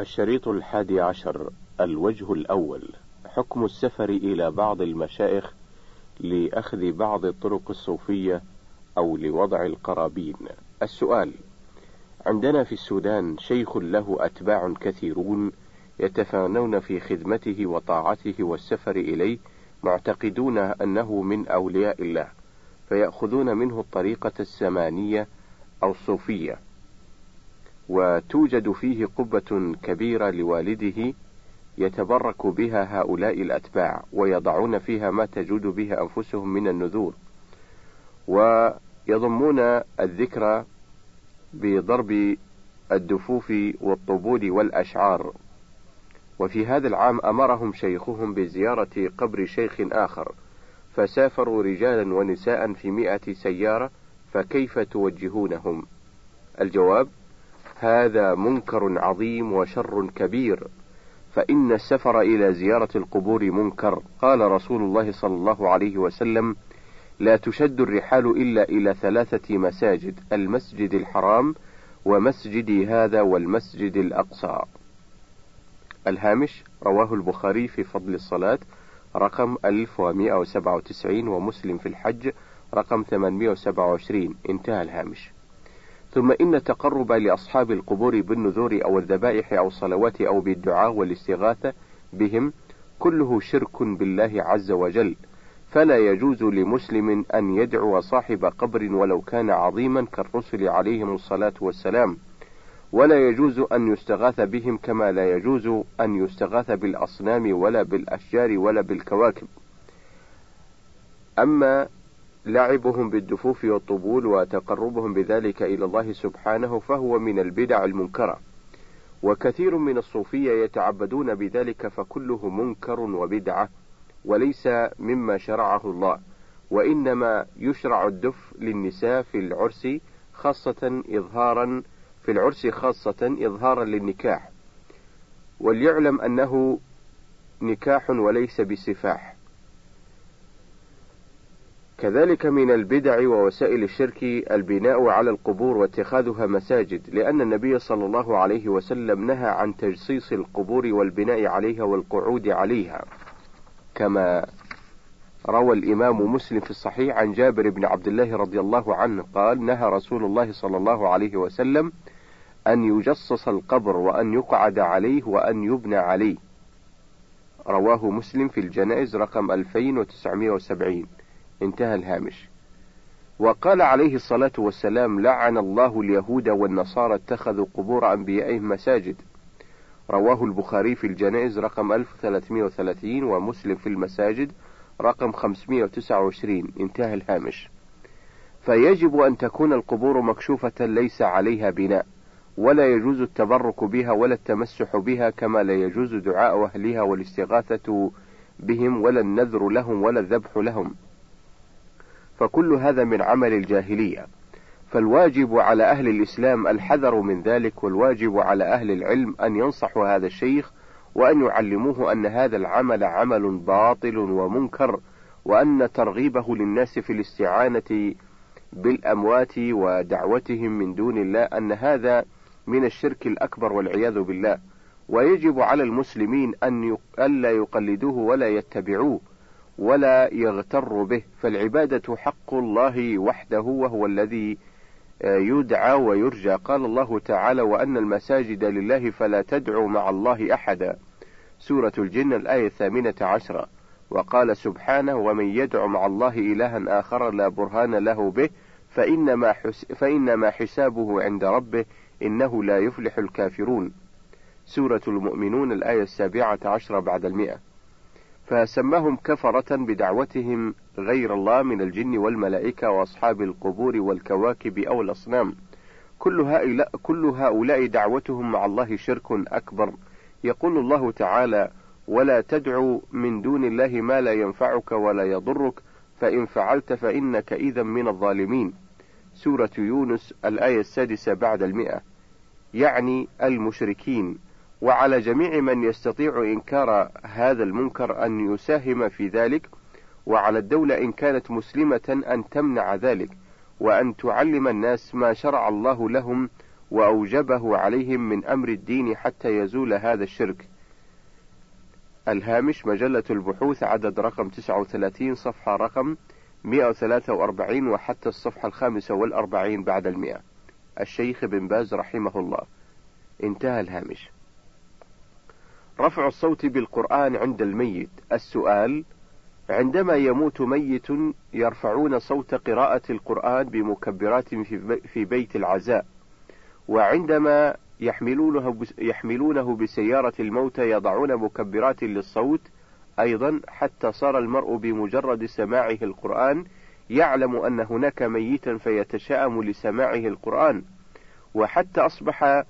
الشريط الحادي عشر الوجه الأول. حكم السفر إلى بعض المشايخ لأخذ بعض الطرق الصوفية أو لوضع القرابين. السؤال عندنا في السودان شيخ له أتباع كثيرون يتفانون في خدمته وطاعته والسفر إليه معتقدون أنه من أولياء الله فيأخذون منه الطريقة السمانية أو الصوفية. وتوجد فيه قبة كبيرة لوالده يتبرك بها هؤلاء الأتباع ويضعون فيها ما تجود به أنفسهم من النذور ويضمون الذكر بضرب الدفوف والطبول والأشعار. وفي هذا العام أمرهم شيخهم بزيارة قبر شيخ آخر فسافروا رجالا ونساء في مئة سيارة فكيف توجهونهم؟ الجواب هذا منكر عظيم وشر كبير فإن السفر إلى زيارة القبور منكر. قال رسول الله صلى الله عليه وسلم لا تشد الرحال إلا إلى ثلاثة مساجد المسجد الحرام ومسجدي هذا والمسجد الأقصى. الهامش رواه البخاري في فضل الصلاة رقم 1197 ومسلم في الحج رقم 827 انتهى الهامش. ثم إن التقرب لأصحاب القبور بالنذور أو الذبائح أو الصلوات أو بالدعاء والاستغاثة بهم كله شرك بالله عز وجل. فلا يجوز لمسلم أن يدعو صاحب قبر ولو كان عظيما كالرسل عليهم الصلاة والسلام. ولا يجوز أن يستغاث بهم كما لا يجوز أن يستغاث بالأصنام ولا بالأشجار ولا بالكواكب. أما لعبهم بالدفوف والطبول وتقربهم بذلك إلى الله سبحانه فهو من البدع المنكرة. وكثير من الصوفية يتعبدون بذلك فكله منكر وبدعة وليس مما شرعه الله وإنما يشرع الدف للنساء في العرس خاصة إظهارا في العرس خاصة إظهارا للنكاح. وليعلم أنه نكاح وليس بسفاح. كذلك من البدع ووسائل الشرك البناء على القبور واتخاذها مساجد لأن النبي صلى الله عليه وسلم نهى عن تجصيص القبور والبناء عليها والقعود عليها. كما روى الإمام مسلم في الصحيح عن جابر بن عبد الله رضي الله عنه قال نهى رسول الله صلى الله عليه وسلم أن يجصص القبر وأن يقعد عليه وأن يبنى عليه. رواه مسلم في الجنائز رقم 2970 انتهى الهامش. وقال عليه الصلاة والسلام لعن الله اليهود والنصارى اتخذوا قبور أنبيائهم مساجد. رواه البخاري في الجنائز رقم 1330 ومسلم في المساجد رقم 529 انتهى الهامش. فيجب أن تكون القبور مكشوفة ليس عليها بناء ولا يجوز التبرك بها ولا التمسح بها كما لا يجوز دعاء أهلها والاستغاثة بهم ولا النذر لهم ولا الذبح لهم. فكل هذا من عمل الجاهلية. فالواجب على أهل الإسلام الحذر من ذلك والواجب على أهل العلم أن ينصحوا هذا الشيخ وأن يعلموه أن هذا العمل عمل باطل ومنكر وأن ترغيبه للناس في الاستعانة بالأموات ودعوتهم من دون الله أن هذا من الشرك الأكبر والعياذ بالله. ويجب على المسلمين أن ألا يقلدوه ولا يتبعوه. ولا يغتر به فالعبادة حق الله وحده وهو الذي آه، يدعى ويرجى. قال الله تعالى وأن المساجد لله فلا تدعوا مع الله أحدا. سورة الجن الآية الثامنة عشرة. وقال سبحانه ومن يدع مع الله إلها آخر لا برهان له به فإنما, حس فإنما حسابه عند ربه إنه لا يفلح الكافرون. سورة المؤمنون الآية السابعة عشرة بعد المئة. فسماهم كفرة بدعوتهم غير الله من الجن والملائكة وأصحاب القبور والكواكب أو الأصنام. كل هؤلاء, كل هؤلاء دعوتهم مع الله شرك أكبر. يقول الله تعالى ولا تدعو من دون الله ما لا ينفعك ولا يضرك فإن فعلت فإنك إذا من الظالمين. سورة يونس الآية السادسة بعد المئة. يعني المشركين. وعلى جميع من يستطيع إنكار هذا المنكر أن يساهم في ذلك وعلى الدولة إن كانت مسلمة أن تمنع ذلك وأن تعلم الناس ما شرع الله لهم وأوجبه عليهم من أمر الدين حتى يزول هذا الشرك. الهامش مجلة البحوث عدد رقم 39 صفحة رقم 143 وحتى الصفحة الخامسة والأربعين بعد المئة. الشيخ بن باز رحمه الله. انتهى الهامش. رفع الصوت بالقرآن عند الميت. السؤال عندما يموت ميت يرفعون صوت قراءة القرآن بمكبرات في بيت العزاء. وعندما يحملونه يحملونه بسيارة الموتى يضعون مكبرات للصوت. أيضا حتى صار المرء بمجرد سماعه القرآن يعلم أن هناك ميتا فيتشائم لسماعه القرآن. وحتى أصبح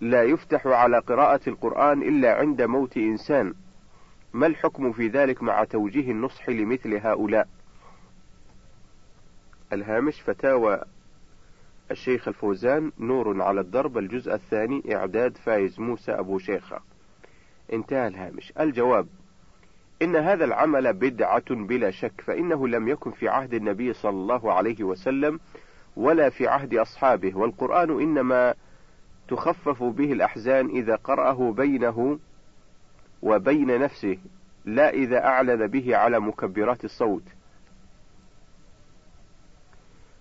لا يفتح على قراءة القرآن إلا عند موت إنسان. ما الحكم في ذلك مع توجيه النصح لمثل هؤلاء؟ الهامش فتاوى الشيخ الفوزان نور على الدرب الجزء الثاني إعداد فايز موسى أبو شيخة. انتهى الهامش. الجواب إن هذا العمل بدعة بلا شك فإنه لم يكن في عهد النبي صلى الله عليه وسلم ولا في عهد أصحابه والقرآن إنما تخفف به الأحزان إذا قرأه بينه وبين نفسه لا إذا أعلن به على مكبرات الصوت.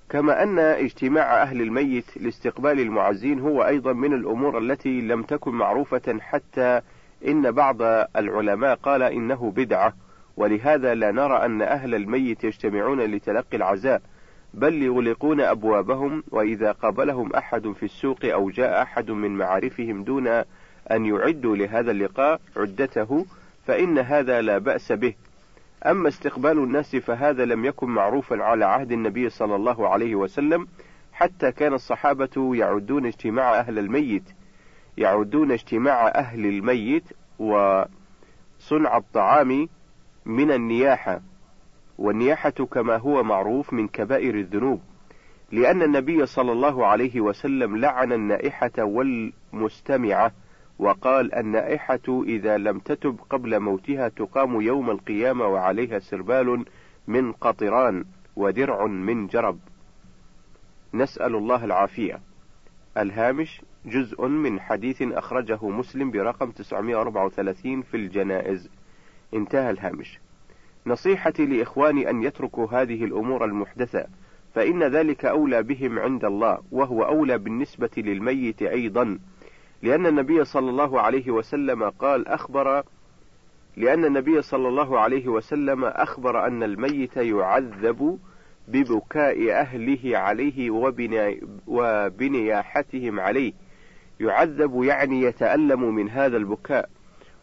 كما أن اجتماع أهل الميت لاستقبال المعزين هو أيضا من الأمور التي لم تكن معروفة حتى إن بعض العلماء قال إنه بدعة. ولهذا لا نرى أن أهل الميت يجتمعون لتلقي العزاء. بل يغلقون أبوابهم وإذا قابلهم أحد في السوق أو جاء أحد من معارفهم دون أن يعدوا لهذا اللقاء عدته فإن هذا لا بأس به. أما استقبال الناس فهذا لم يكن معروفا على عهد النبي صلى الله عليه وسلم حتى كان الصحابة يعدون اجتماع أهل الميت. يعدون اجتماع أهل الميت وصنع الطعام من النياحة. والنياحة كما هو معروف من كبائر الذنوب لأن النبي صلى الله عليه وسلم لعن النائحة والمستمعة وقال النائحة إذا لم تتب قبل موتها تقام يوم القيامة وعليها سربال من قطران ودرع من جرب. نسأل الله العافية. الهامش جزء من حديث أخرجه مسلم برقم 934 في الجنائز. انتهى الهامش. نصيحتي لإخواني أن يتركوا هذه الأمور المحدثة فإن ذلك أولى بهم عند الله وهو أولى بالنسبة للميت أيضا. لأن النبي صلى الله عليه وسلم قال أخبر لأن النبي صلى الله عليه وسلم أخبر أن الميت يعذب ببكاء أهله عليه وبنياحتهم عليه. يعذب يعني يتألم من هذا البكاء.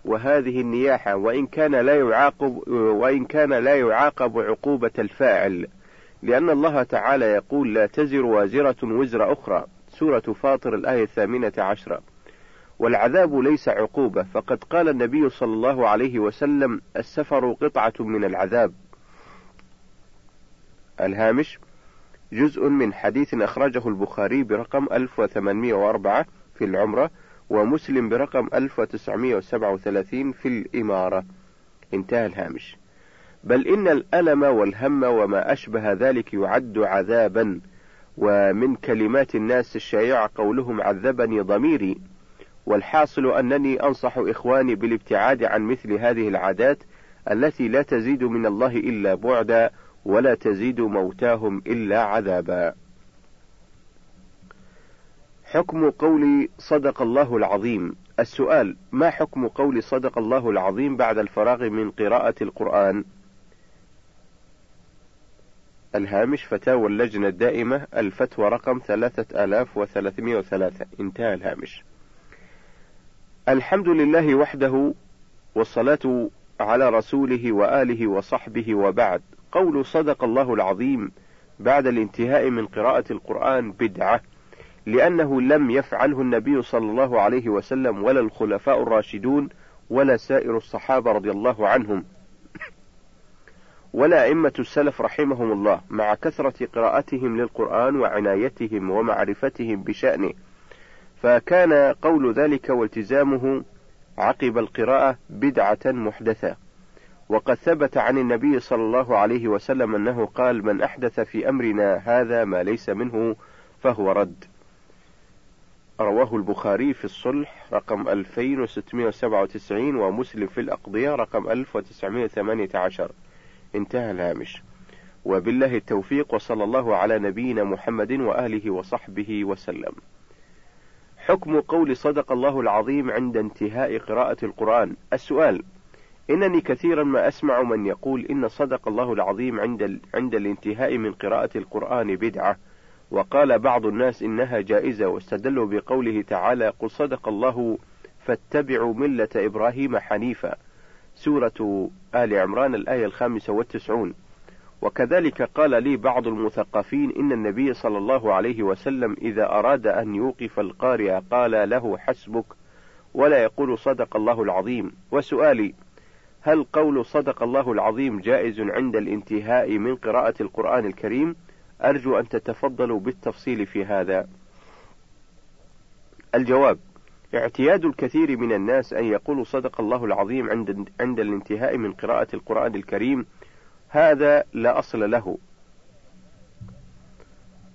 وهذه النياحة وإن كان لا يعاقب وإن كان لا يعاقب عقوبة الفاعل. لأن الله تعالى يقول لا تزر وازرة وزر أخرى. سورة فاطر الآية الثامنة عشرة. والعذاب ليس عقوبة. فقد قال النبي صلى الله عليه وسلم السفر قطعة من العذاب. الهامش جزء من حديث أخرجه البخاري برقم 1804 في العمرة. ومسلم برقم 1937 في الإمارة. انتهى الهامش. بل إن الألم والهم وما أشبه ذلك يعد عذابا ومن كلمات الناس الشائعة قولهم عذبني ضميري. والحاصل أنني أنصح إخواني بالابتعاد عن مثل هذه العادات التي لا تزيد من الله إلا بعدا ولا تزيد موتاهم إلا عذابا. حكم قول صدق الله العظيم. السؤال ما حكم قول صدق الله العظيم بعد الفراغ من قراءة القرآن؟ الهامش فتاوى اللجنة الدائمة الفتوى رقم ثلاثة آلاف وثلاثمائة وثلاثة. انتهى الهامش. الحمد لله وحده والصلاة على رسوله وآله وصحبه وبعد. قول صدق الله العظيم بعد الانتهاء من قراءة القرآن بدعة. لأنه لم يفعله النبي صلى الله عليه وسلم ولا الخلفاء الراشدون ولا سائر الصحابة رضي الله عنهم. ولا أئمة السلف رحمهم الله مع كثرة قراءتهم للقرآن وعنايتهم ومعرفتهم بشأنه. فكان قول ذلك والتزامه عقب القراءة بدعة محدثة. وقد ثبت عن النبي صلى الله عليه وسلم أنه قال من أحدث في أمرنا هذا ما ليس منه فهو رد. رواه البخاري في الصلح رقم 2697 ومسلم في الأقضية رقم 1918 انتهى الهامش. وبالله التوفيق وصلى الله على نبينا محمد وآله وصحبه وسلم. حكم قول صدق الله العظيم عند انتهاء قراءة القرآن. السؤال إنني كثيرا ما أسمع من يقول إن صدق الله العظيم عند, عند الانتهاء من قراءة القرآن بدعة. وقال بعض الناس إنها جائزة واستدلوا بقوله تعالى قل صدق الله فاتبعوا ملة إبراهيم حنيفا. سورة آل عمران الآية الخامسة والتسعون. وكذلك قال لي بعض المثقفين إن النبي صلى الله عليه وسلم إذا أراد أن يوقف القارئ قال له حسبك ولا يقول صدق الله العظيم. وسؤالي هل قول صدق الله العظيم جائز عند الانتهاء من قراءة القرآن الكريم؟ أرجو أن تتفضلوا بالتفصيل في هذا. الجواب اعتياد الكثير من الناس أن يقولوا صدق الله العظيم عند, عند الانتهاء من قراءة القرآن الكريم. هذا لا أصل له.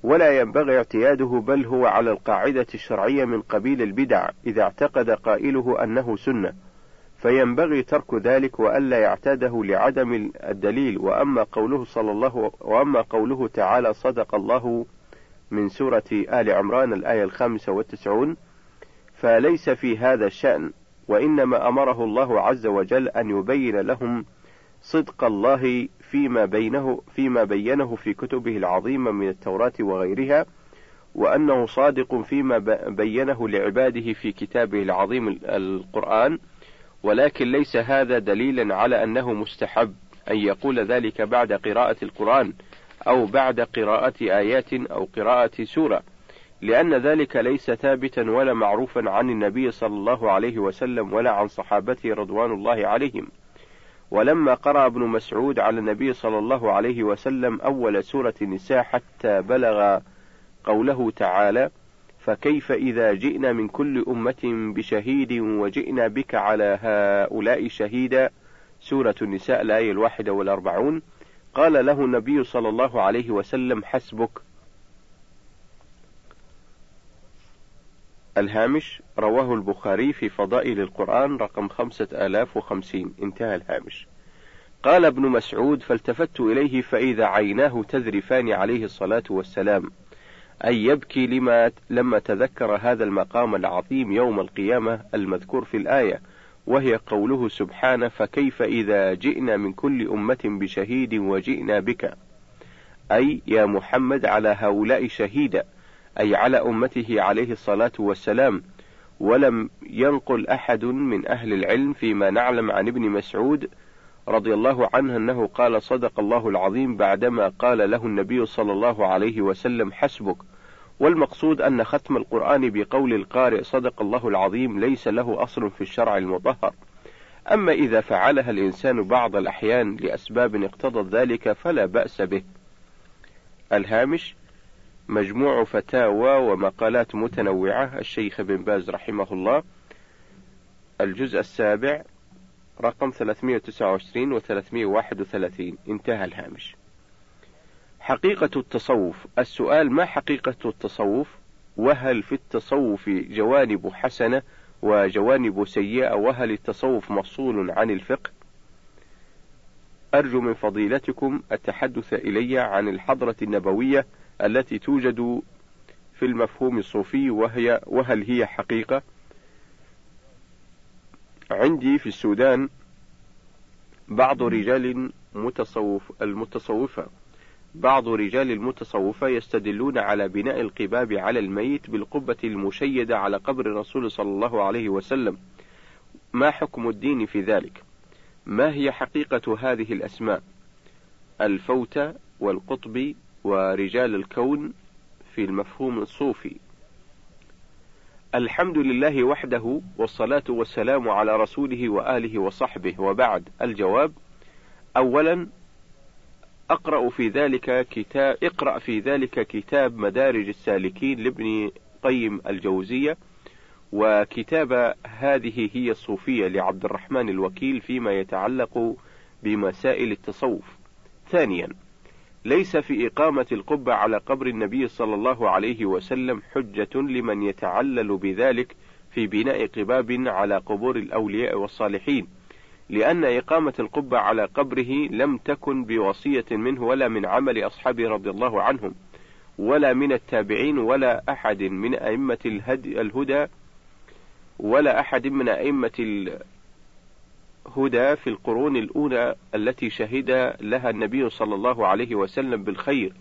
ولا ينبغي اعتياده بل هو على القاعدة الشرعية من قبيل البدع إذا اعتقد قائله أنه سنة. فينبغي ترك ذلك وألا يعتاده لعدم الدليل. وأما قوله صلى الله وأما قوله تعالى صدق الله من سورة آل عمران الآية الخامسة والتسعون فليس في هذا الشأن وإنما أمره الله عز وجل أن يبين لهم صدق الله فيما بينه فيما بينه في كتبه العظيمة من التوراة وغيرها وأنه صادق فيما بينه لعباده في كتابه العظيم القرآن. ولكن ليس هذا دليلا على أنه مستحب أن يقول ذلك بعد قراءة القرآن أو بعد قراءة آيات أو قراءة سورة لأن ذلك ليس ثابتا ولا معروفا عن النبي صلى الله عليه وسلم ولا عن صحابته رضوان الله عليهم. ولما قرأ ابن مسعود على النبي صلى الله عليه وسلم أول سورة النساء حتى بلغ قوله تعالى فكيف إذا جئنا من كل أمة بشهيد وجئنا بك على هؤلاء شهيدا؟ سورة النساء الآية الواحدة والأربعون. قال له النبي صلى الله عليه وسلم حسبك. الهامش رواه البخاري في فضائل القرآن رقم خمسة آلاف وخمسين. انتهى الهامش. قال ابن مسعود فالتفت إليه فإذا عيناه تذرفان عليه الصلاة والسلام. أي يبكي لما لما تذكر هذا المقام العظيم يوم القيامة المذكور في الآية وهي قوله سبحانه فكيف إذا جئنا من كل أمة بشهيد وجئنا بك؟ أي يا محمد على هؤلاء شهيدا أي على أمته عليه الصلاة والسلام. ولم ينقل أحد من أهل العلم فيما نعلم عن ابن مسعود رضي الله عنه أنه قال صدق الله العظيم بعدما قال له النبي صلى الله عليه وسلم حسبك. والمقصود أن ختم القرآن بقول القارئ صدق الله العظيم ليس له أصل في الشرع المطهر. أما إذا فعلها الإنسان بعض الأحيان لأسباب اقتضت ذلك فلا بأس به. الهامش مجموع فتاوى ومقالات متنوعة. الشيخ بن باز رحمه الله. الجزء السابع رقم 329 و 331 انتهى الهامش. حقيقة التصوف؟ السؤال ما حقيقة التصوف؟ وهل في التصوف جوانب حسنة وجوانب سيئة؟ وهل التصوف مفصول عن الفقه؟ أرجو من فضيلتكم التحدث إلي عن الحضرة النبوية التي توجد في المفهوم الصوفي وهي وهل هي حقيقة؟ عندي في السودان بعض رجال متصوف المتصوفة. بعض رجال المتصوفة يستدلون على بناء القباب على الميت بالقبة المشيدة على قبر الرسول صلى الله عليه وسلم. ما حكم الدين في ذلك؟ ما هي حقيقة هذه الأسماء؟ الفوت والقطب ورجال الكون في المفهوم الصوفي. الحمد لله وحده والصلاة والسلام على رسوله وآله وصحبه. وبعد الجواب أولا أقرأ في ذلك كتاب اقرأ في ذلك كتاب مدارج السالكين لابن قيم الجوزية وكتاب هذه هي الصوفية لعبد الرحمن الوكيل فيما يتعلق بمسائل التصوف. ثانيا ليس في إقامة القبة على قبر النبي صلى الله عليه وسلم حجة لمن يتعلل بذلك في بناء قباب على قبور الأولياء والصالحين، لأن إقامة القبة على قبره لم تكن بوصية منه ولا من عمل أصحابه رضي الله عنهم، ولا من التابعين ولا أحد من أئمة الهدى ولا أحد من أئمة الهدى في القرون الأولى التي شهد لها النبي صلى الله عليه وسلم بالخير.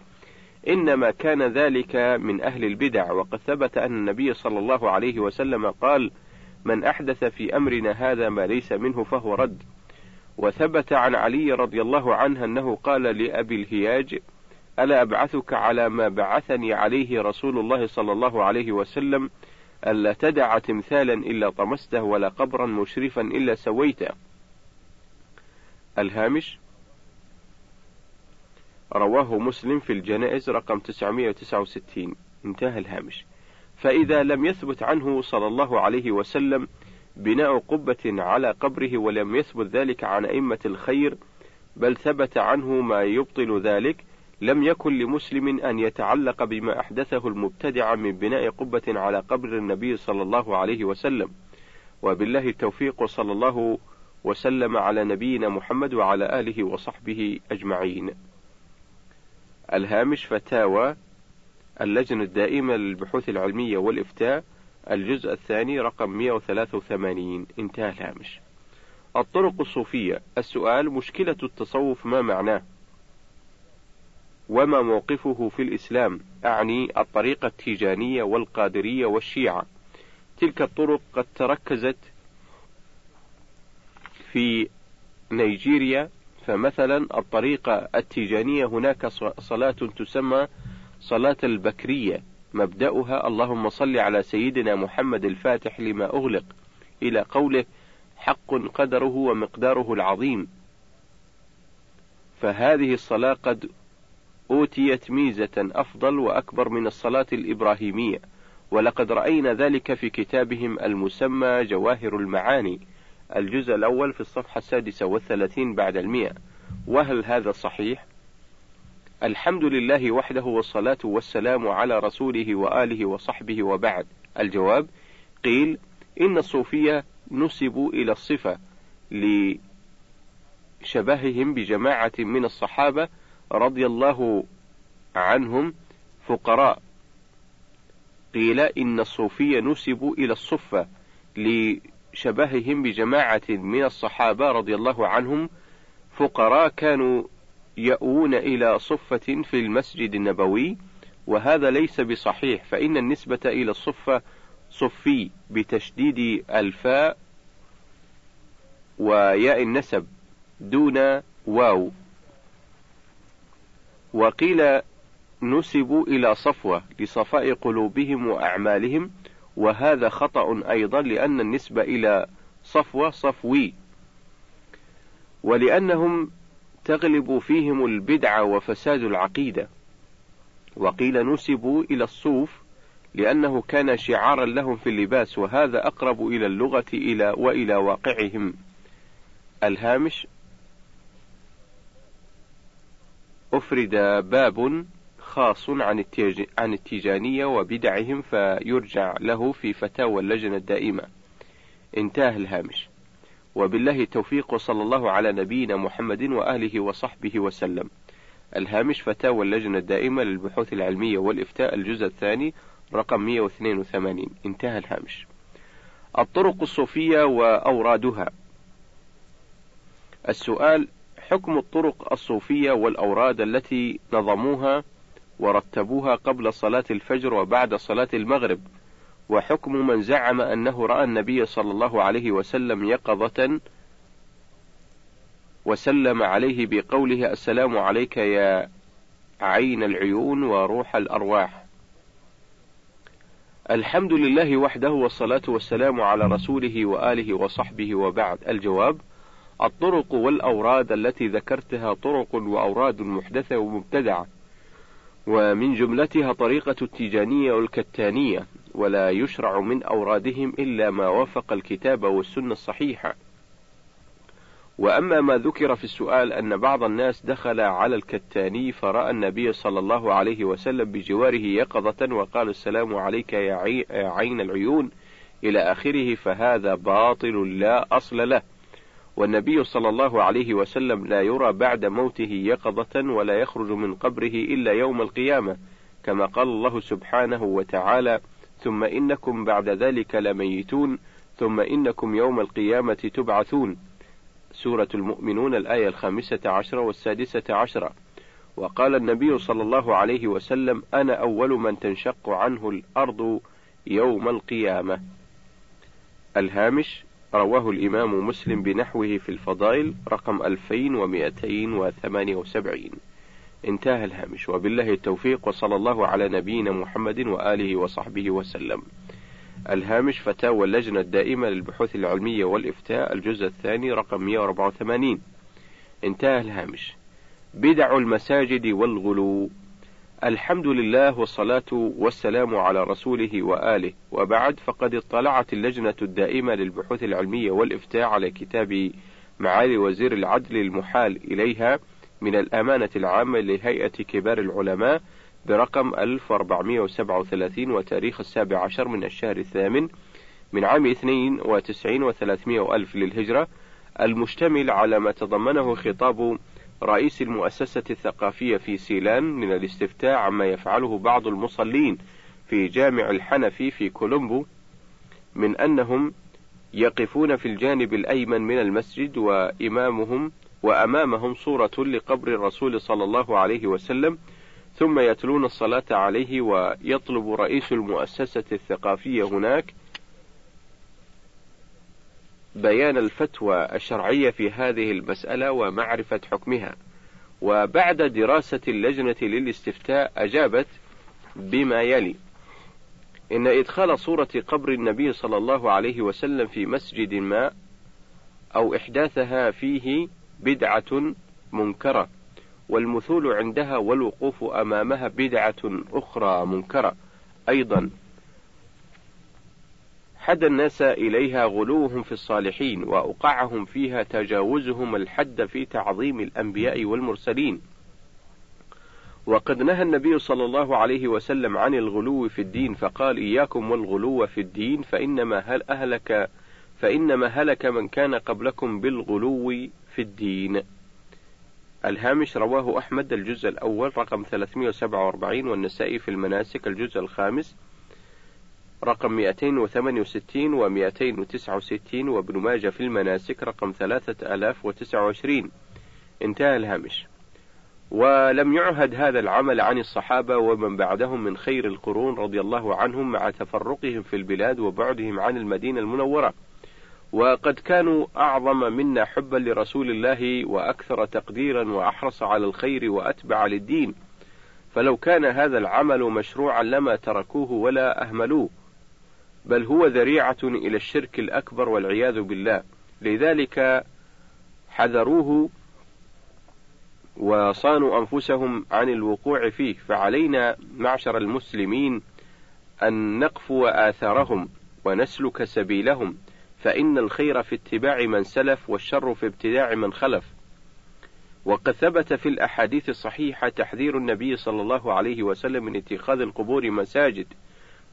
إنما كان ذلك من أهل البدع وقد ثبت أن النبي صلى الله عليه وسلم قال من أحدث في أمرنا هذا ما ليس منه فهو رد. وثبت عن علي رضي الله عنه أنه قال لأبي الهياج ألا أبعثك على ما بعثني عليه رسول الله صلى الله عليه وسلم ألا تدع تمثالا إلا طمسته ولا قبرا مشرفا إلا سويته. الهامش رواه مسلم في الجنائز رقم 969 انتهى الهامش. فإذا لم يثبت عنه صلى الله عليه وسلم بناء قبة على قبره ولم يثبت ذلك عن أئمة الخير بل ثبت عنه ما يبطل ذلك لم يكن لمسلم أن يتعلق بما أحدثه المبتدع من بناء قبة على قبر النبي صلى الله عليه وسلم. وبالله التوفيق صلى الله وسلم على نبينا محمد وعلى آله وصحبه أجمعين. الهامش فتاوى اللجنة الدائمة للبحوث العلمية والإفتاء الجزء الثاني رقم 183 انتهى الهامش. الطرق الصوفية. السؤال مشكلة التصوف ما معناه؟ وما موقفه في الإسلام؟ أعني الطريقة التيجانية والقادرية والشيعة. تلك الطرق قد تركزت في نيجيريا فمثلا الطريقة التيجانية هناك صلاة تسمى صلاة البكرية مبدأها اللهم صل على سيدنا محمد الفاتح لما أغلق إلى قوله حق قدره ومقداره العظيم فهذه الصلاة قد أوتيت ميزة أفضل وأكبر من الصلاة الإبراهيمية ولقد رأينا ذلك في كتابهم المسمى جواهر المعاني الجزء الأول في الصفحة السادسة والثلاثين بعد المئة وهل هذا صحيح؟ الحمد لله وحده والصلاة والسلام على رسوله وآله وصحبه وبعد. الجواب قيل إن الصوفية نسبوا إلى الصفة لشبههم بجماعة من الصحابة رضي الله عنهم فقراء. قيل إن الصوفية نسبوا إلى الصفة لشبههم بجماعة من الصحابة رضي الله عنهم فقراء كانوا يأوون إلى صفة في المسجد النبوي وهذا ليس بصحيح فإن النسبة إلى الصفة صفي بتشديد الفاء وياء النسب دون واو. وقيل نسبوا إلى صفوة لصفاء قلوبهم وأعمالهم وهذا خطأ أيضا لأن النسبة إلى صفوة صفوي ولأنهم تغلب فيهم البدعة وفساد العقيدة وقيل نسبوا إلى الصوف لأنه كان شعارا لهم في اللباس وهذا أقرب إلى اللغة إلى وإلى واقعهم الهامش أفرد باب خاص عن عن التيجانية وبدعهم فيرجع له في فتاوى اللجنة الدائمة. انتهى الهامش. وبالله التوفيق وصلى الله على نبينا محمد وآله وصحبه وسلم. الهامش فتاوى اللجنة الدائمة للبحوث العلمية والإفتاء الجزء الثاني رقم 182 انتهى الهامش. الطرق الصوفية وأورادها. السؤال حكم الطرق الصوفية والأوراد التي نظموها ورتبوها قبل صلاة الفجر وبعد صلاة المغرب، وحكم من زعم أنه رأى النبي صلى الله عليه وسلم يقظة وسلم عليه بقوله السلام عليك يا عين العيون وروح الأرواح. الحمد لله وحده والصلاة والسلام على رسوله وآله وصحبه وبعد الجواب الطرق والأوراد التي ذكرتها طرق وأوراد محدثة ومبتدعة ومن جملتها طريقة التيجانية والكتانية ولا يشرع من أورادهم إلا ما وافق الكتاب والسنة الصحيحة. وأما ما ذكر في السؤال أن بعض الناس دخل على الكتاني فرأى النبي صلى الله عليه وسلم بجواره يقظة وقال السلام عليك يا عين العيون إلى آخره فهذا باطل لا أصل له. والنبي صلى الله عليه وسلم لا يرى بعد موته يقظة ولا يخرج من قبره إلا يوم القيامة كما قال الله سبحانه وتعالى ثم إنكم بعد ذلك لميتون ثم إنكم يوم القيامة تبعثون. سورة المؤمنون الآية الخامسة عشرة والسادسة عشرة. وقال النبي صلى الله عليه وسلم أنا أول من تنشق عنه الأرض يوم القيامة. الهامش رواه الإمام مسلم بنحوه في الفضائل رقم 2278 انتهى الهامش. وبالله التوفيق وصلى الله على نبينا محمد وآله وصحبه وسلم. الهامش فتاوى اللجنة الدائمة للبحوث العلمية والإفتاء الجزء الثاني رقم 184 انتهى الهامش. بدع المساجد والغلو. الحمد لله والصلاة والسلام على رسوله وآله. وبعد فقد اطلعت اللجنة الدائمة للبحوث العلمية والإفتاء على كتاب معالي وزير العدل المحال إليها من الأمانة العامة لهيئة كبار العلماء برقم 1437 وتاريخ السابع عشر من الشهر الثامن من عام 92 و300 ألف للهجرة المشتمل على ما تضمنه خطاب رئيس المؤسسة الثقافية في سيلان من الاستفتاء عما يفعله بعض المصلين في جامع الحنفي في كولومبو من أنهم يقفون في الجانب الأيمن من المسجد وإمامهم وأمامهم صورة لقبر الرسول صلى الله عليه وسلم ثم يتلون الصلاة عليه ويطلب رئيس المؤسسة الثقافية هناك بيان الفتوى الشرعية في هذه المسألة ومعرفة حكمها. وبعد دراسة اللجنة للاستفتاء أجابت بما يلي إن إدخال صورة قبر النبي صلى الله عليه وسلم في مسجد ما أو إحداثها فيه بدعة منكرة والمثول عندها والوقوف أمامها بدعة أخرى منكرة أيضا. حد الناس إليها غلوهم في الصالحين وأوقعهم فيها تجاوزهم الحد في تعظيم الأنبياء والمرسلين. وقد نهى النبي صلى الله عليه وسلم عن الغلو في الدين فقال إياكم والغلو في الدين فإنما هل أهلك فإنما هلك من كان قبلكم بالغلو في الدين. الهامش رواه أحمد الجزء الأول رقم 347 والنسائي في المناسك الجزء الخامس رقم 268 و 269 وابن ماجه في المناسك رقم 3029 انتهى الهامش. ولم يعهد هذا العمل عن الصحابة ومن بعدهم من خير القرون رضي الله عنهم مع تفرقهم في البلاد وبعدهم عن المدينة المنورة. وقد كانوا أعظم منا حبا لرسول الله وأكثر تقديرا وأحرص على الخير وأتبع للدين. فلو كان هذا العمل مشروعا لما تركوه ولا أهملوه. بل هو ذريعة إلى الشرك الأكبر والعياذ بالله. لذلك حذروه وصانوا أنفسهم عن الوقوع فيه. فعلينا معشر المسلمين أن نقفو آثارهم ونسلك سبيلهم. فإن الخير في اتباع من سلف والشر في ابتداع من خلف. وقد ثبت في الأحاديث الصحيحة تحذير النبي صلى الله عليه وسلم من اتخاذ القبور مساجد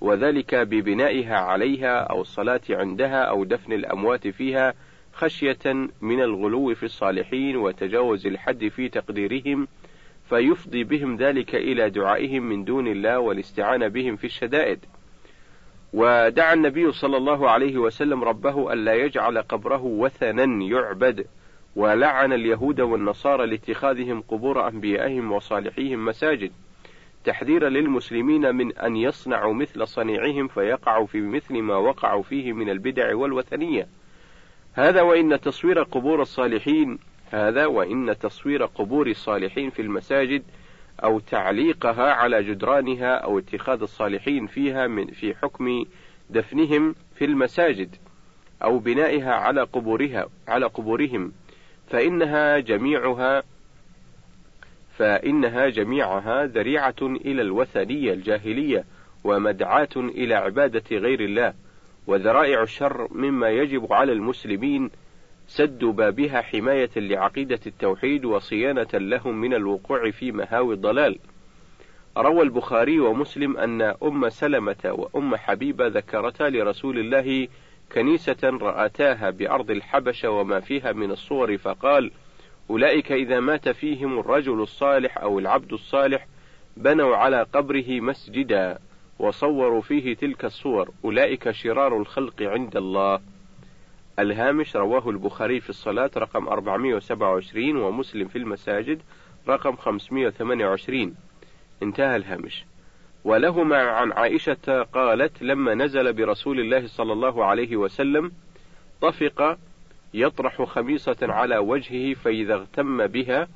وذلك ببنائها عليها أو الصلاة عندها أو دفن الأموات فيها خشية من الغلو في الصالحين وتجاوز الحد في تقديرهم فيفضي بهم ذلك إلى دعائهم من دون الله والاستعانة بهم في الشدائد. ودعا النبي صلى الله عليه وسلم ربه ألا يجعل قبره وثنا يعبد ولعن اليهود والنصارى لاتخاذهم قبور أنبيائهم وصالحيهم مساجد تحذيرا للمسلمين من أن يصنعوا مثل صنيعهم فيقعوا في مثل ما وقعوا فيه من البدع والوثنية. هذا وإن تصوير قبور الصالحين هذا وإن تصوير قبور الصالحين في المساجد أو تعليقها على جدرانها أو اتخاذ الصالحين فيها من في حكم دفنهم في المساجد أو بنائها على قبورها على قبورهم. فإنها جميعها فإنها جميعها ذريعة إلى الوثنية الجاهلية ومدعاة إلى عبادة غير الله وذرائع الشر مما يجب على المسلمين سد بابها حماية لعقيدة التوحيد وصيانة لهم من الوقوع في مهاوي الضلال. روى البخاري ومسلم أن أم سلمة وأم حبيبة ذكرتا لرسول الله كنيسة رأتاها بأرض الحبشة وما فيها من الصور فقال: أولئك إذا مات فيهم الرجل الصالح أو العبد الصالح بنوا على قبره مسجدا وصوروا فيه تلك الصور أولئك شرار الخلق عند الله الهامش رواه البخاري في الصلاة رقم 427 ومسلم في المساجد رقم 528 انتهى الهامش. ولهما عن عائشة قالت لما نزل برسول الله صلى الله عليه وسلم طفق يطرح خميصة على وجهه فإذا اغتم بها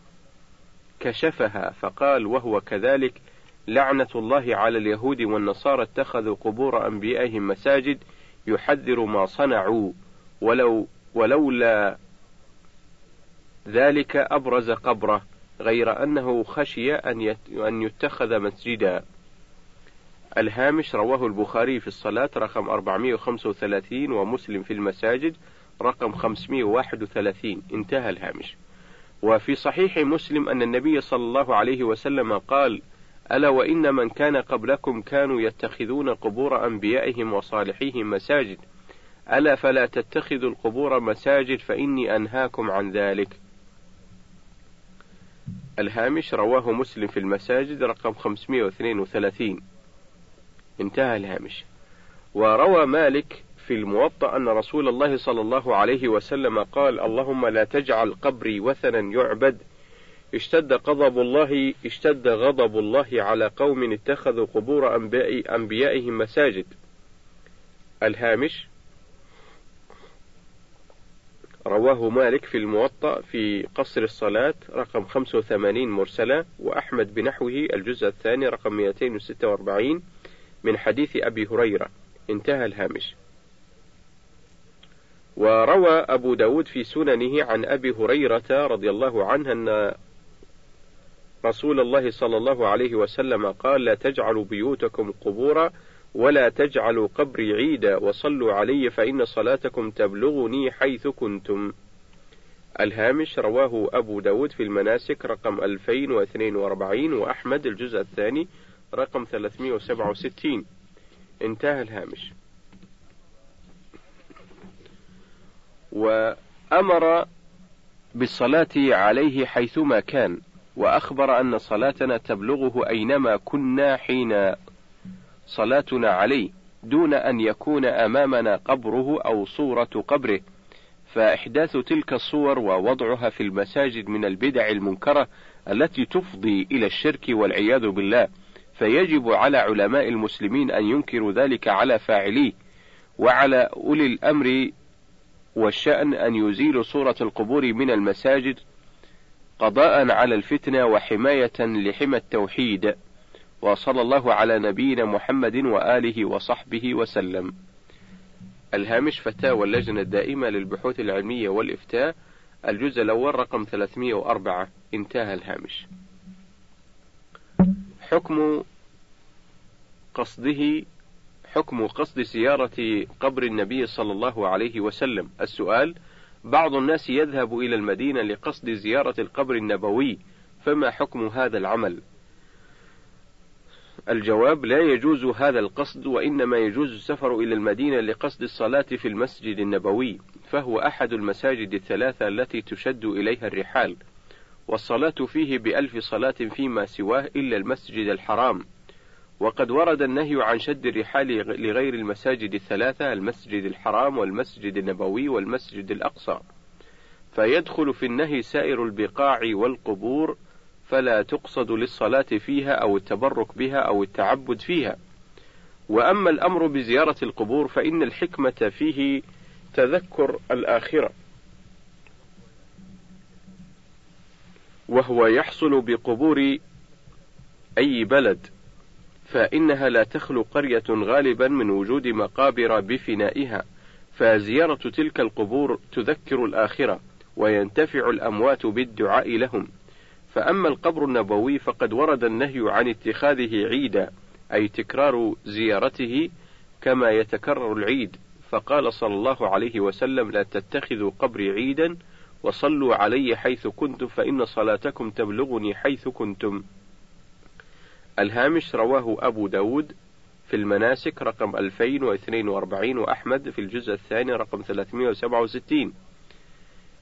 كشفها فقال وهو كذلك لعنة الله على اليهود والنصارى اتخذوا قبور أنبيائهم مساجد يحذر ما صنعوا. ولو ولولا ذلك أبرز قبره غير أنه خشي أن أن يتخذ مسجدا. الهامش رواه البخاري في الصلاة رقم 435 ومسلم في المساجد رقم 531 انتهى الهامش. وفي صحيح مسلم أن النبي صلى الله عليه وسلم قال: ألا وإن من كان قبلكم كانوا يتخذون قبور أنبيائهم وصالحيهم مساجد ألا فلا تتخذوا القبور مساجد فإني أنهاكم عن ذلك. الهامش رواه مسلم في المساجد رقم 532 انتهى الهامش. وروى مالك في الموطأ أن رسول الله صلى الله عليه وسلم قال اللهم لا تجعل قبري وثنا يعبد. اشتد غضب الله اشتد غضب الله على قوم اتخذوا قبور أنبيائهم مساجد. الهامش رواه مالك في الموطأ في قصر الصلاة رقم 85 مرسلة وأحمد بنحوه الجزء الثاني رقم 246 من حديث أبي هريرة. انتهى الهامش. وروى أبو داود في سننه عن أبي هريرة رضي الله عنه أن رسول الله صلى الله عليه وسلم قال لا تجعلوا بيوتكم قبورا ولا تجعلوا قبري عيدا وصلوا علي فإن صلاتكم تبلغني حيث كنتم. الهامش رواه أبو داود في المناسك رقم 2042 وأحمد الجزء الثاني رقم 367 انتهى الهامش. وأمر بالصلاة عليه حيثما كان وأخبر أن صلاتنا تبلغه أينما كنا حين صلاتنا عليه دون أن يكون أمامنا قبره أو صورة قبره. فإحداث تلك الصور ووضعها في المساجد من البدع المنكرة التي تفضي إلى الشرك والعياذ بالله فيجب على علماء المسلمين أن ينكروا ذلك على فاعليه. وعلى أولي الأمر والشأن أن يزيلوا صورة القبور من المساجد قضاء على الفتنة وحماية لحمى التوحيد. وصلى الله على نبينا محمد وآله وصحبه وسلم. الهامش فتاوى اللجنة الدائمة للبحوث العلمية والإفتاء الجزء الأول رقم 304 انتهى الهامش. حكم قصده حكم قصد زيارة قبر النبي صلى الله عليه وسلم. السؤال بعض الناس يذهب إلى المدينة لقصد زيارة القبر النبوي فما حكم هذا العمل؟ الجواب لا يجوز هذا القصد وإنما يجوز السفر إلى المدينة لقصد الصلاة في المسجد النبوي فهو أحد المساجد الثلاثة التي تشد إليها الرحال والصلاة فيه بألف صلاة فيما سواه إلا المسجد الحرام. وقد ورد النهي عن شد الرحال لغير المساجد الثلاثة المسجد الحرام والمسجد النبوي والمسجد الأقصى. فيدخل في النهي سائر البقاع والقبور فلا تقصد للصلاة فيها أو التبرك بها أو التعبد فيها وأما الأمر بزيارة القبور فإن الحكمة فيه تذكر الآخرة وهو يحصل بقبور أي بلد فإنها لا تخلو قرية غالبا من وجود مقابر بفنائها، فزيارة تلك القبور تذكر الآخرة، وينتفع الأموات بالدعاء لهم. فأما القبر النبوي فقد ورد النهي عن اتخاذه عيدا، أي تكرار زيارته كما يتكرر العيد، فقال صلى الله عليه وسلم لا تتخذوا قبري عيدا وصلوا علي حيث كنتم فإن صلاتكم تبلغني حيث كنتم. الهامش رواه أبو داود في المناسك رقم 2042 وأحمد في الجزء الثاني رقم 367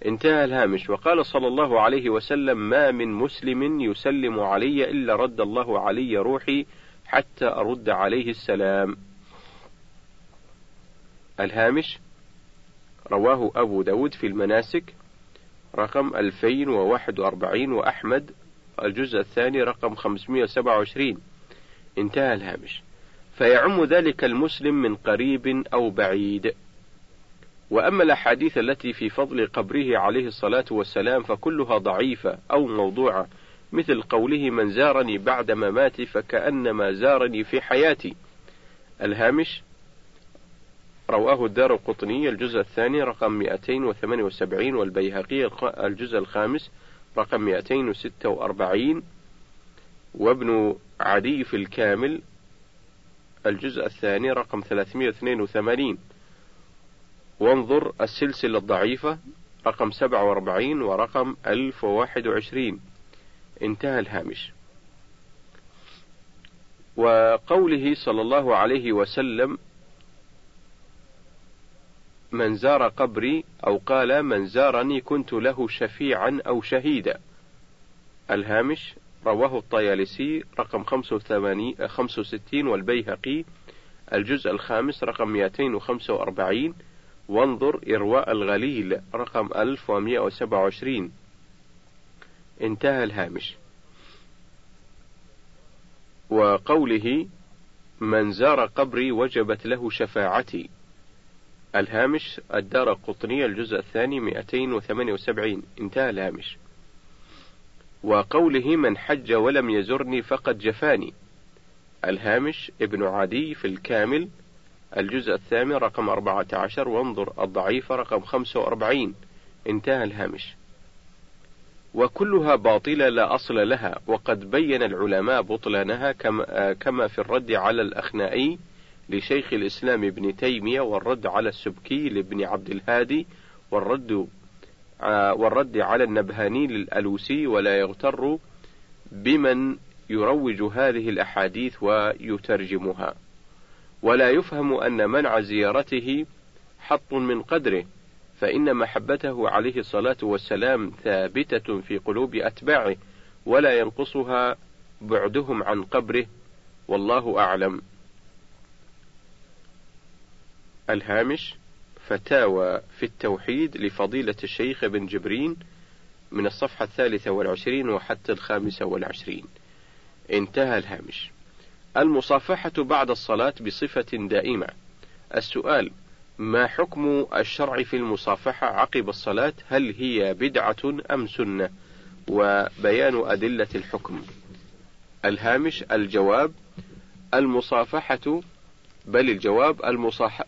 انتهى الهامش. وقال صلى الله عليه وسلم ما من مسلم يسلم علي إلا رد الله علي روحي حتى أرد عليه السلام. الهامش رواه أبو داود في المناسك رقم 2041 وأحمد الجزء الثاني رقم 527 انتهى الهامش. فيعم ذلك المسلم من قريب أو بعيد. وأما الأحاديث التي في فضل قبره عليه الصلاة والسلام فكلها ضعيفة أو موضوعة مثل قوله من زارني بعد مماتي فكأنما زارني في حياتي الهامش رواه الدار القطني الجزء الثاني رقم 278 والبيهقي الجزء الخامس رقم 246 وابن عدي في الكامل الجزء الثاني رقم 382 وانظر السلسلة الضعيفة رقم 47 ورقم 1021 انتهى الهامش. وقوله صلى الله عليه وسلم من زار قبري أو قال من زارني كنت له شفيعا أو شهيدا. الهامش رواه الطيالسي رقم 65 والبيهقي الجزء الخامس رقم 245 وانظر إرواء الغليل رقم 1127 انتهى الهامش. وقوله من زار قبري وجبت له شفاعتي. الهامش الدار القطنية الجزء الثاني 278 انتهى الهامش. وقوله من حج ولم يزرني فقد جفاني. الهامش ابن عدي في الكامل الجزء الثامن رقم 14 وانظر الضعيف رقم 45 انتهى الهامش. وكلها باطلة لا أصل لها وقد بين العلماء بطلانها كما, كما في الرد على الأخنائي لشيخ الإسلام ابن تيمية والرد على السبكي لابن عبد الهادي والرد والرد على النبهاني للألوسي ولا يغتر بمن يروج هذه الأحاديث ويترجمها. ولا يفهم أن منع زيارته حط من قدره فإن محبته عليه الصلاة والسلام ثابتة في قلوب أتباعه ولا ينقصها بعدهم عن قبره والله أعلم. الهامش فتاوى في التوحيد لفضيلة الشيخ ابن جبرين من الصفحة الثالثة والعشرين وحتى الخامسة والعشرين. انتهى الهامش. المصافحة بعد الصلاة بصفة دائمة. السؤال ما حكم الشرع في المصافحة عقب الصلاة؟ هل هي بدعة أم سنة؟ وبيان أدلة الحكم. الهامش الجواب المصافحة بل الجواب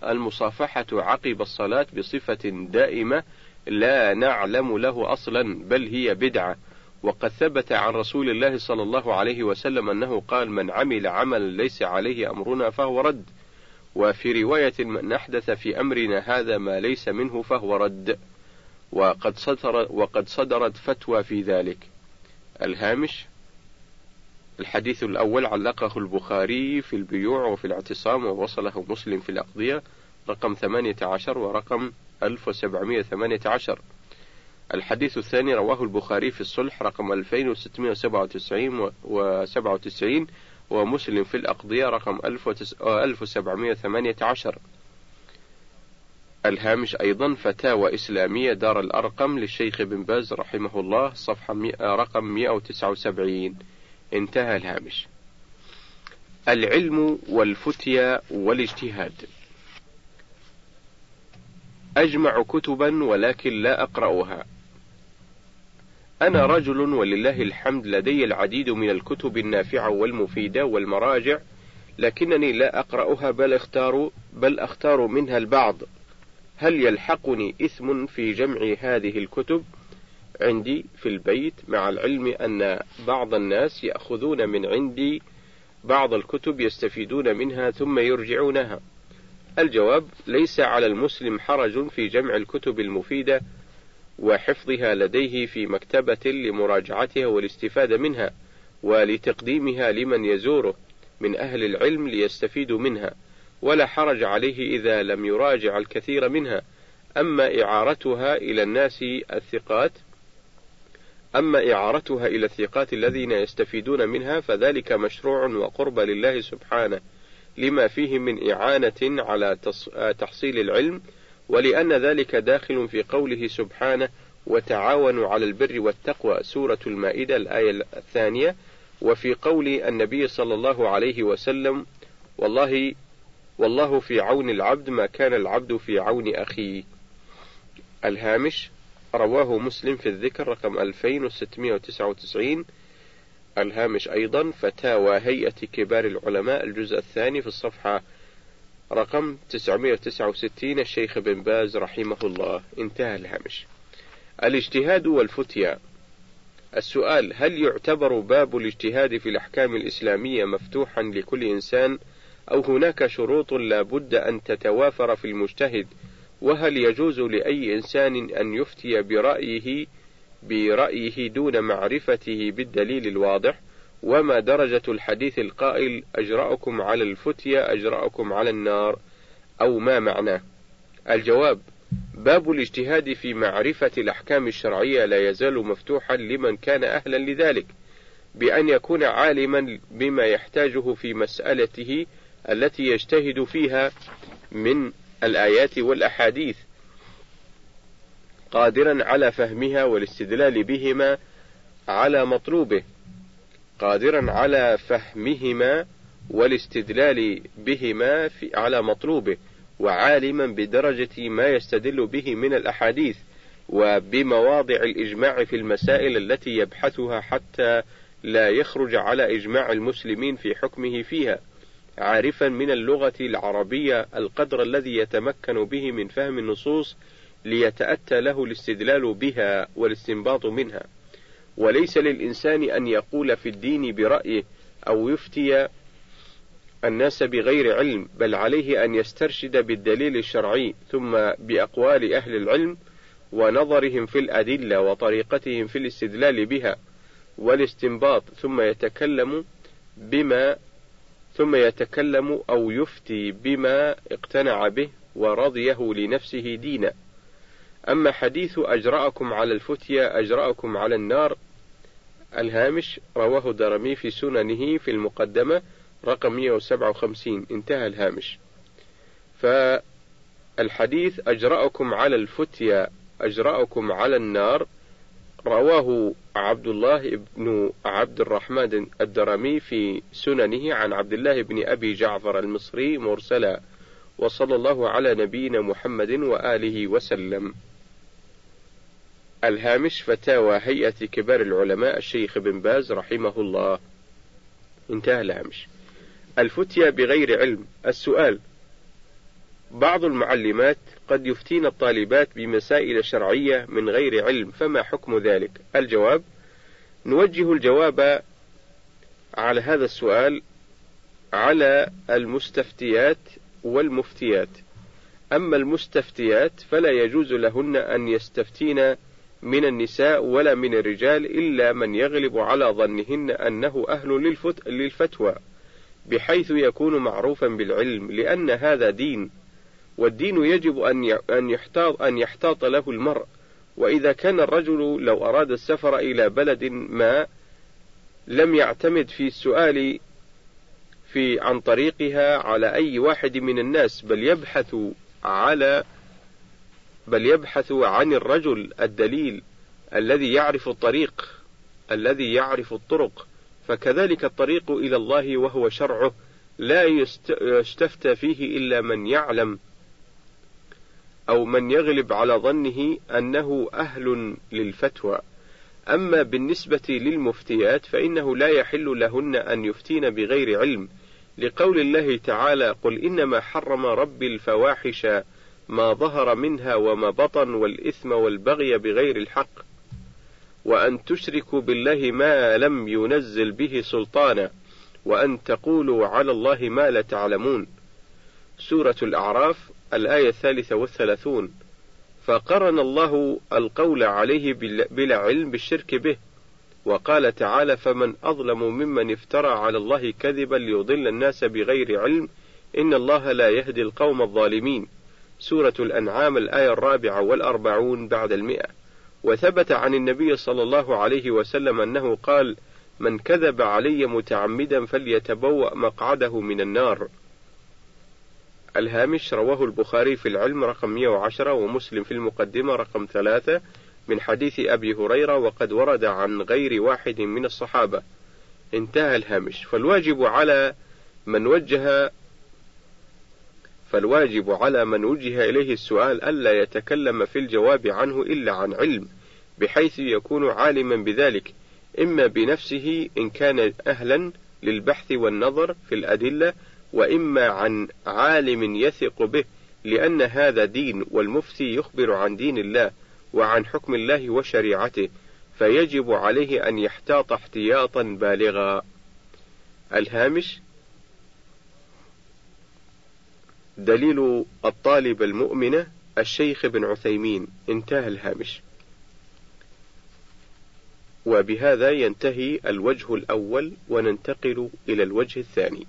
المصافحة عقب الصلاة بصفة دائمة لا نعلم له أصلا بل هي بدعة. وقد ثبت عن رسول الله صلى الله عليه وسلم أنه قال من عمل عملا ليس عليه أمرنا فهو رد. وفي رواية من أحدث في أمرنا هذا ما ليس منه فهو رد. وقد, صدر وقد صدرت فتوى في ذلك. الهامش الحديث الأول علقه البخاري في البيوع وفي الاعتصام ووصله مسلم في الأقضية رقم 18 ورقم 1718 الحديث الثاني رواه البخاري في الصلح رقم 2697 و 97 ومسلم في الأقضية رقم 1718 الهامش أيضا فتاوى إسلامية دار الأرقم للشيخ بن باز رحمه الله صفحة رقم 179 انتهى الهامش. العلم والفتيا والاجتهاد. أجمع كتبا ولكن لا أقرأها. أنا رجل ولله الحمد لدي العديد من الكتب النافعة والمفيدة والمراجع لكنني لا أقرأها بل أختار بل أختار منها البعض هل يلحقني إثم في جمع هذه الكتب؟ عندي في البيت مع العلم أن بعض الناس يأخذون من عندي بعض الكتب يستفيدون منها ثم يرجعونها الجواب ليس على المسلم حرج في جمع الكتب المفيدة وحفظها لديه في مكتبة لمراجعتها والاستفادة منها ولتقديمها لمن يزوره من أهل العلم ليستفيدوا منها ولا حرج عليه إذا لم يراجع الكثير منها. أما إعارتها إلى الناس الثقات أما إعارتها إلى الثقات الذين يستفيدون منها فذلك مشروع وقرب لله سبحانه لما فيه من إعانة على تحصيل العلم ولأن ذلك داخل في قوله سبحانه وتعاونوا على البر والتقوى سورة المائدة الآية الثانية. وفي قول النبي صلى الله عليه وسلم والله والله في عون العبد ما كان العبد في عون أخيه. الهامش رواه مسلم في الذكر رقم 2699 الهامش أيضا فتاوى هيئة كبار العلماء الجزء الثاني في الصفحة رقم 969 الشيخ بن باز رحمه الله. انتهى الهامش. الاجتهاد والفتيا. السؤال هل يعتبر باب الاجتهاد في الأحكام الإسلامية مفتوحا لكل إنسان أو هناك شروط لا بد أن تتوافر في المجتهد؟ وهل يجوز لأي إنسان أن يفتي برأيه برأيه دون معرفته بالدليل الواضح؟ وما درجة الحديث القائل أجرأكم على الفتيا أجرأكم على النار أو ما معناه؟ الجواب باب الاجتهاد في معرفة الأحكام الشرعية لا يزال مفتوحا لمن كان أهلا لذلك بأن يكون عالما بما يحتاجه في مسألته التي يجتهد فيها من الآيات والأحاديث قادرا على فهمها والاستدلال بهما على مطلوبه. قادرا على فهمهما والاستدلال بهما في على مطلوبه وعالما بدرجة ما يستدل به من الأحاديث وبمواضع الإجماع في المسائل التي يبحثها حتى لا يخرج على إجماع المسلمين في حكمه فيها عارفا من اللغة العربية القدر الذي يتمكن به من فهم النصوص ليتأتى له الاستدلال بها والاستنباط منها. وليس للإنسان أن يقول في الدين برأيه أو يفتي الناس بغير علم بل عليه أن يسترشد بالدليل الشرعي ثم بأقوال أهل العلم ونظرهم في الأدلة وطريقتهم في الاستدلال بها والاستنباط ثم يتكلم بما ثم يتكلم أو يفتي بما اقتنع به ورضيه لنفسه دينا. أما حديث أجرأكم على الفتيا أجرأكم على النار الهامش رواه درمي في سننه في المقدمة رقم 157 انتهى الهامش. فالحديث أجرأكم على الفتيا أجرأكم على النار رواه عبد الله بن عبد الرحمن الدرمي في سننه عن عبد الله بن أبي جعفر المصري مرسلا وصلى الله على نبينا محمد وآله وسلم. الهامش فتاوى هيئة كبار العلماء الشيخ بن باز رحمه الله. انتهى الهامش. الفتيا بغير علم. السؤال بعض المعلمات قد يفتين الطالبات بمسائل شرعية من غير علم فما حكم ذلك؟ الجواب نوجه الجواب على هذا السؤال على المستفتيات والمفتيات. أما المستفتيات فلا يجوز لهن أن يستفتين من النساء ولا من الرجال إلا من يغلب على ظنهن أنه أهل للفتوى بحيث يكون معروفا بالعلم لأن هذا دين والدين يجب أن أن يحتاط أن يحتاط له المرء. وإذا كان الرجل لو أراد السفر إلى بلد ما لم يعتمد في السؤال في عن طريقها على أي واحد من الناس بل يبحث على بل يبحث عن الرجل الدليل الذي يعرف الطريق الذي يعرف الطرق. فكذلك الطريق إلى الله وهو شرعه لا يستفتى فيه إلا من يعلم أو من يغلب على ظنه أنه أهل للفتوى. أما بالنسبة للمفتيات فإنه لا يحل لهن أن يفتين بغير علم. لقول الله تعالى قل إنما حرم ربي الفواحش ما ظهر منها وما بطن والإثم والبغي بغير الحق وأن تشركوا بالله ما لم ينزل به سلطانا وأن تقولوا على الله ما لا تعلمون. سورة الأعراف الآية الثالثة والثلاثون. فقرن الله القول عليه بلا علم بالشرك به. وقال تعالى فمن أظلم ممن افترى على الله كذبا ليضل الناس بغير علم إن الله لا يهدي القوم الظالمين. سورة الأنعام الآية الرابعة والأربعون بعد المئة. وثبت عن النبي صلى الله عليه وسلم أنه قال من كذب علي متعمدا فليتبوأ مقعده من النار. الهامش رواه البخاري في العلم رقم 110 ومسلم في المقدمة رقم 3 من حديث أبي هريرة وقد ورد عن غير واحد من الصحابة. انتهى الهامش. فالواجب على من وجه فالواجب على من وجه إليه السؤال ألا يتكلم في الجواب عنه إلا عن علم بحيث يكون عالما بذلك إما بنفسه إن كان أهلا للبحث والنظر في الأدلة وإما عن عالم يثق به لأن هذا دين والمفتي يخبر عن دين الله وعن حكم الله وشريعته فيجب عليه أن يحتاط احتياطا بالغا. الهامش دليل الطالب المؤمنة الشيخ بن عثيمين. انتهى الهامش. وبهذا ينتهي الوجه الأول وننتقل إلى الوجه الثاني.